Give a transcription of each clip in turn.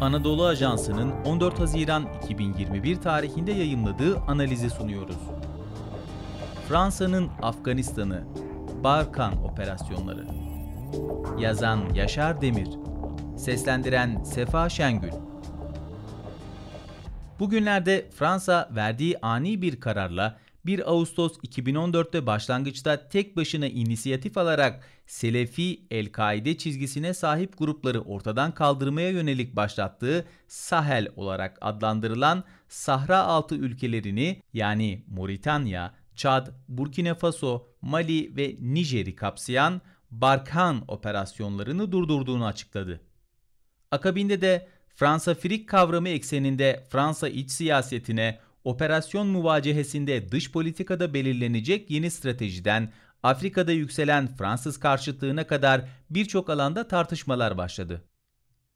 Anadolu Ajansı'nın 14 Haziran 2021 tarihinde yayımladığı analizi sunuyoruz. Fransa'nın Afganistan'ı Barkan operasyonları. Yazan Yaşar Demir. Seslendiren Sefa Şengül. Bugünlerde Fransa verdiği ani bir kararla 1 Ağustos 2014'te başlangıçta tek başına inisiyatif alarak Selefi El-Kaide çizgisine sahip grupları ortadan kaldırmaya yönelik başlattığı Sahel olarak adlandırılan Sahra altı ülkelerini yani Moritanya, Çad, Burkina Faso, Mali ve Nijer'i kapsayan Barkan operasyonlarını durdurduğunu açıkladı. Akabinde de Fransa Frik kavramı ekseninde Fransa iç siyasetine operasyon muvacehesinde dış politikada belirlenecek yeni stratejiden Afrika'da yükselen Fransız karşıtlığına kadar birçok alanda tartışmalar başladı.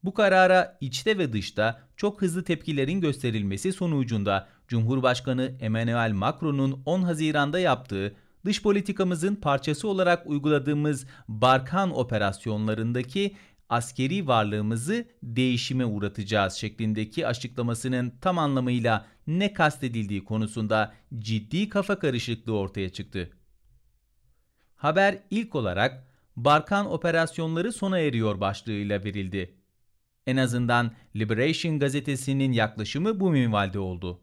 Bu karara içte ve dışta çok hızlı tepkilerin gösterilmesi sonucunda Cumhurbaşkanı Emmanuel Macron'un 10 Haziran'da yaptığı dış politikamızın parçası olarak uyguladığımız Barkan operasyonlarındaki askeri varlığımızı değişime uğratacağız şeklindeki açıklamasının tam anlamıyla ne kastedildiği konusunda ciddi kafa karışıklığı ortaya çıktı. Haber ilk olarak Barkan operasyonları sona eriyor başlığıyla verildi. En azından Liberation gazetesinin yaklaşımı bu minvalde oldu.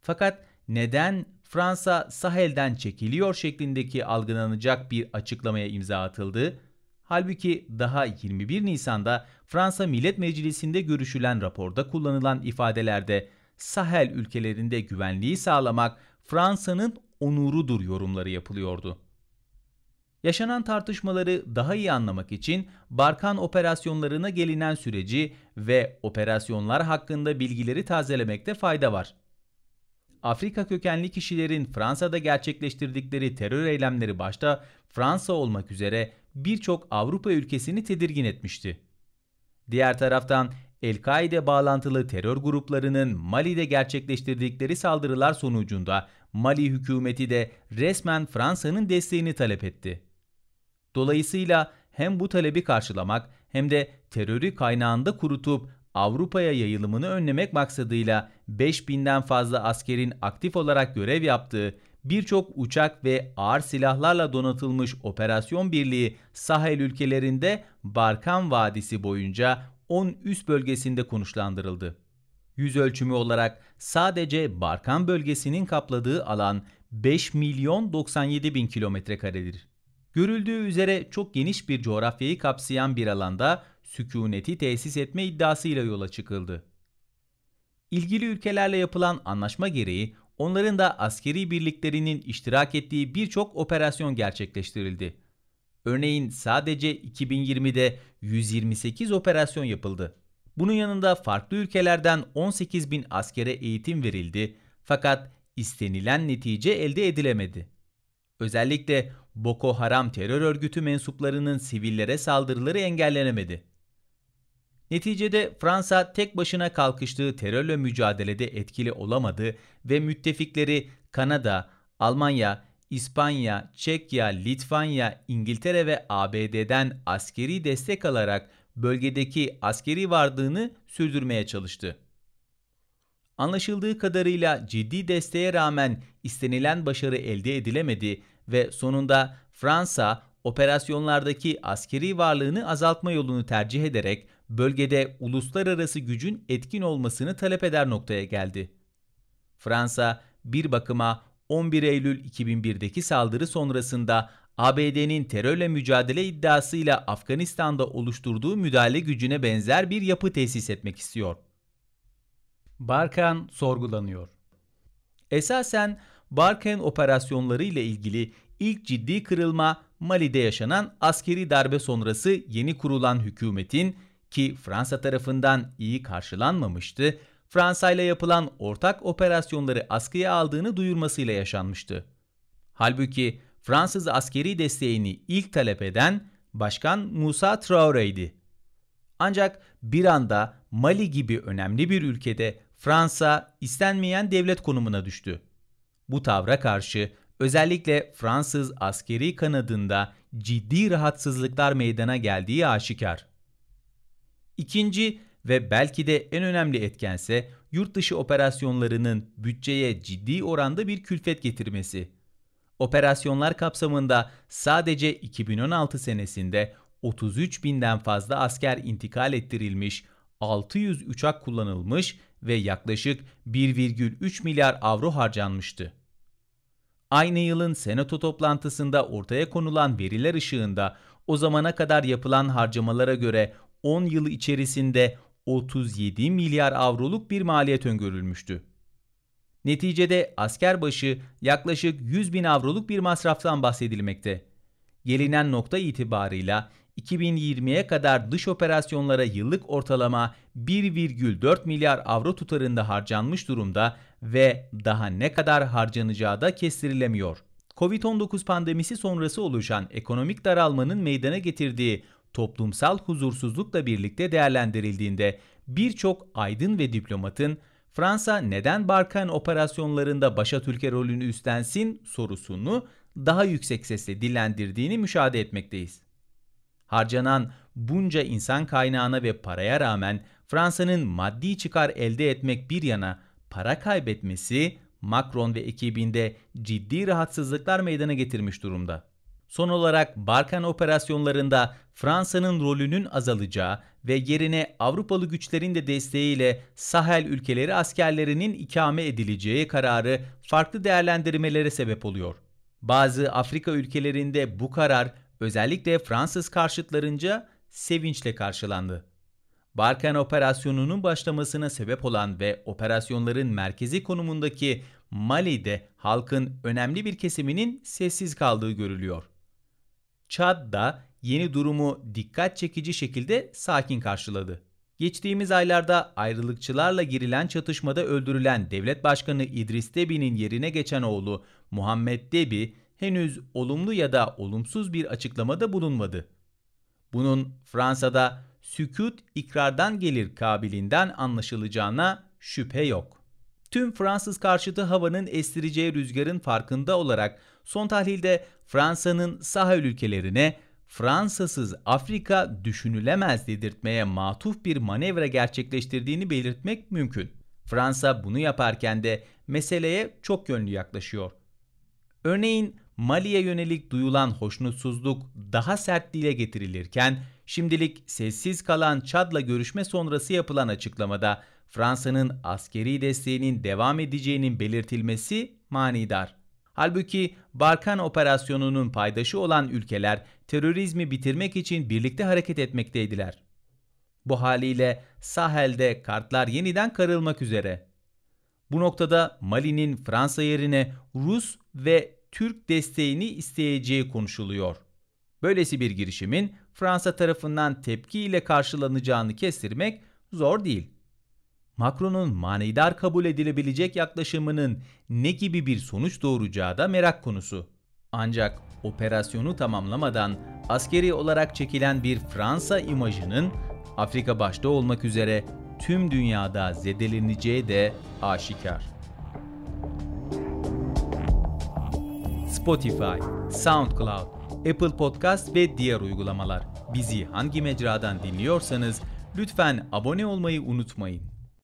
Fakat neden Fransa Sahel'den çekiliyor şeklindeki algılanacak bir açıklamaya imza atıldı? Halbuki daha 21 Nisan'da Fransa Millet Meclisi'nde görüşülen raporda kullanılan ifadelerde Sahel ülkelerinde güvenliği sağlamak Fransa'nın onurudur yorumları yapılıyordu. Yaşanan tartışmaları daha iyi anlamak için Barkan operasyonlarına gelinen süreci ve operasyonlar hakkında bilgileri tazelemekte fayda var. Afrika kökenli kişilerin Fransa'da gerçekleştirdikleri terör eylemleri başta Fransa olmak üzere birçok Avrupa ülkesini tedirgin etmişti. Diğer taraftan El-Kaide bağlantılı terör gruplarının Mali'de gerçekleştirdikleri saldırılar sonucunda Mali hükümeti de resmen Fransa'nın desteğini talep etti. Dolayısıyla hem bu talebi karşılamak hem de terörü kaynağında kurutup Avrupa'ya yayılımını önlemek maksadıyla 5000'den fazla askerin aktif olarak görev yaptığı birçok uçak ve ağır silahlarla donatılmış operasyon birliği Sahel ülkelerinde Barkan Vadisi boyunca 10 üst bölgesinde konuşlandırıldı. Yüz ölçümü olarak sadece Barkan bölgesinin kapladığı alan 5 milyon 97 bin kilometre karedir. Görüldüğü üzere çok geniş bir coğrafyayı kapsayan bir alanda sükuneti tesis etme iddiasıyla yola çıkıldı. İlgili ülkelerle yapılan anlaşma gereği onların da askeri birliklerinin iştirak ettiği birçok operasyon gerçekleştirildi. Örneğin sadece 2020'de 128 operasyon yapıldı. Bunun yanında farklı ülkelerden 18 bin askere eğitim verildi fakat istenilen netice elde edilemedi. Özellikle Boko Haram terör örgütü mensuplarının sivillere saldırıları engellenemedi. Neticede Fransa tek başına kalkıştığı terörle mücadelede etkili olamadı ve müttefikleri Kanada, Almanya, İspanya, Çekya, Litvanya, İngiltere ve ABD'den askeri destek alarak bölgedeki askeri varlığını sürdürmeye çalıştı. Anlaşıldığı kadarıyla ciddi desteğe rağmen istenilen başarı elde edilemedi ve sonunda Fransa operasyonlardaki askeri varlığını azaltma yolunu tercih ederek bölgede uluslararası gücün etkin olmasını talep eder noktaya geldi. Fransa bir bakıma 11 Eylül 2001'deki saldırı sonrasında ABD'nin terörle mücadele iddiasıyla Afganistan'da oluşturduğu müdahale gücüne benzer bir yapı tesis etmek istiyor. Barkan sorgulanıyor. Esasen Barkan operasyonları ile ilgili ilk ciddi kırılma Mali'de yaşanan askeri darbe sonrası yeni kurulan hükümetin ki Fransa tarafından iyi karşılanmamıştı, Fransa ile yapılan ortak operasyonları askıya aldığını duyurmasıyla yaşanmıştı. Halbuki Fransız askeri desteğini ilk talep eden Başkan Musa Traore'ydi. Ancak bir anda Mali gibi önemli bir ülkede Fransa istenmeyen devlet konumuna düştü. Bu tavra karşı özellikle Fransız askeri kanadında ciddi rahatsızlıklar meydana geldiği aşikar. İkinci ve belki de en önemli etkense yurt dışı operasyonlarının bütçeye ciddi oranda bir külfet getirmesi. Operasyonlar kapsamında sadece 2016 senesinde 33 binden fazla asker intikal ettirilmiş, 600 uçak kullanılmış ve yaklaşık 1,3 milyar avro harcanmıştı. Aynı yılın senato toplantısında ortaya konulan veriler ışığında o zamana kadar yapılan harcamalara göre 10 yıl içerisinde 37 milyar avroluk bir maliyet öngörülmüştü. Neticede asker başı yaklaşık 100 bin avroluk bir masraftan bahsedilmekte. Gelinen nokta itibarıyla 2020'ye kadar dış operasyonlara yıllık ortalama 1,4 milyar avro tutarında harcanmış durumda ve daha ne kadar harcanacağı da kestirilemiyor. Covid-19 pandemisi sonrası oluşan ekonomik daralmanın meydana getirdiği toplumsal huzursuzlukla birlikte değerlendirildiğinde birçok aydın ve diplomatın Fransa neden Barkan operasyonlarında başa Türkiye rolünü üstlensin sorusunu daha yüksek sesle dillendirdiğini müşahede etmekteyiz. Harcanan bunca insan kaynağına ve paraya rağmen Fransa'nın maddi çıkar elde etmek bir yana para kaybetmesi Macron ve ekibinde ciddi rahatsızlıklar meydana getirmiş durumda. Son olarak Barkan operasyonlarında Fransa'nın rolünün azalacağı ve yerine Avrupalı güçlerin de desteğiyle Sahel ülkeleri askerlerinin ikame edileceği kararı farklı değerlendirmelere sebep oluyor. Bazı Afrika ülkelerinde bu karar özellikle Fransız karşıtlarınca sevinçle karşılandı. Barkan operasyonunun başlamasına sebep olan ve operasyonların merkezi konumundaki Mali'de halkın önemli bir kesiminin sessiz kaldığı görülüyor. Çad da yeni durumu dikkat çekici şekilde sakin karşıladı. Geçtiğimiz aylarda ayrılıkçılarla girilen çatışmada öldürülen devlet başkanı İdris Debi'nin yerine geçen oğlu Muhammed Debi henüz olumlu ya da olumsuz bir açıklamada bulunmadı. Bunun Fransa'da sükut ikrardan gelir kabilinden anlaşılacağına şüphe yok. Tüm Fransız karşıtı havanın estireceği rüzgarın farkında olarak son tahlilde Fransa'nın Sahel ülkelerine Fransasız Afrika düşünülemez dedirtmeye matuf bir manevra gerçekleştirdiğini belirtmek mümkün. Fransa bunu yaparken de meseleye çok yönlü yaklaşıyor. Örneğin Mali'ye yönelik duyulan hoşnutsuzluk daha sert dile getirilirken şimdilik sessiz kalan Çad'la görüşme sonrası yapılan açıklamada Fransa'nın askeri desteğinin devam edeceğinin belirtilmesi manidar. Halbuki Barkan operasyonunun paydaşı olan ülkeler terörizmi bitirmek için birlikte hareket etmekteydiler. Bu haliyle Sahel'de kartlar yeniden karılmak üzere. Bu noktada Mali'nin Fransa yerine Rus ve Türk desteğini isteyeceği konuşuluyor. Böylesi bir girişimin Fransa tarafından tepkiyle karşılanacağını kestirmek zor değil. Macron'un manidar kabul edilebilecek yaklaşımının ne gibi bir sonuç doğuracağı da merak konusu. Ancak operasyonu tamamlamadan askeri olarak çekilen bir Fransa imajının Afrika başta olmak üzere tüm dünyada zedeleneceği de aşikar. Spotify, SoundCloud, Apple Podcast ve diğer uygulamalar. Bizi hangi mecradan dinliyorsanız lütfen abone olmayı unutmayın.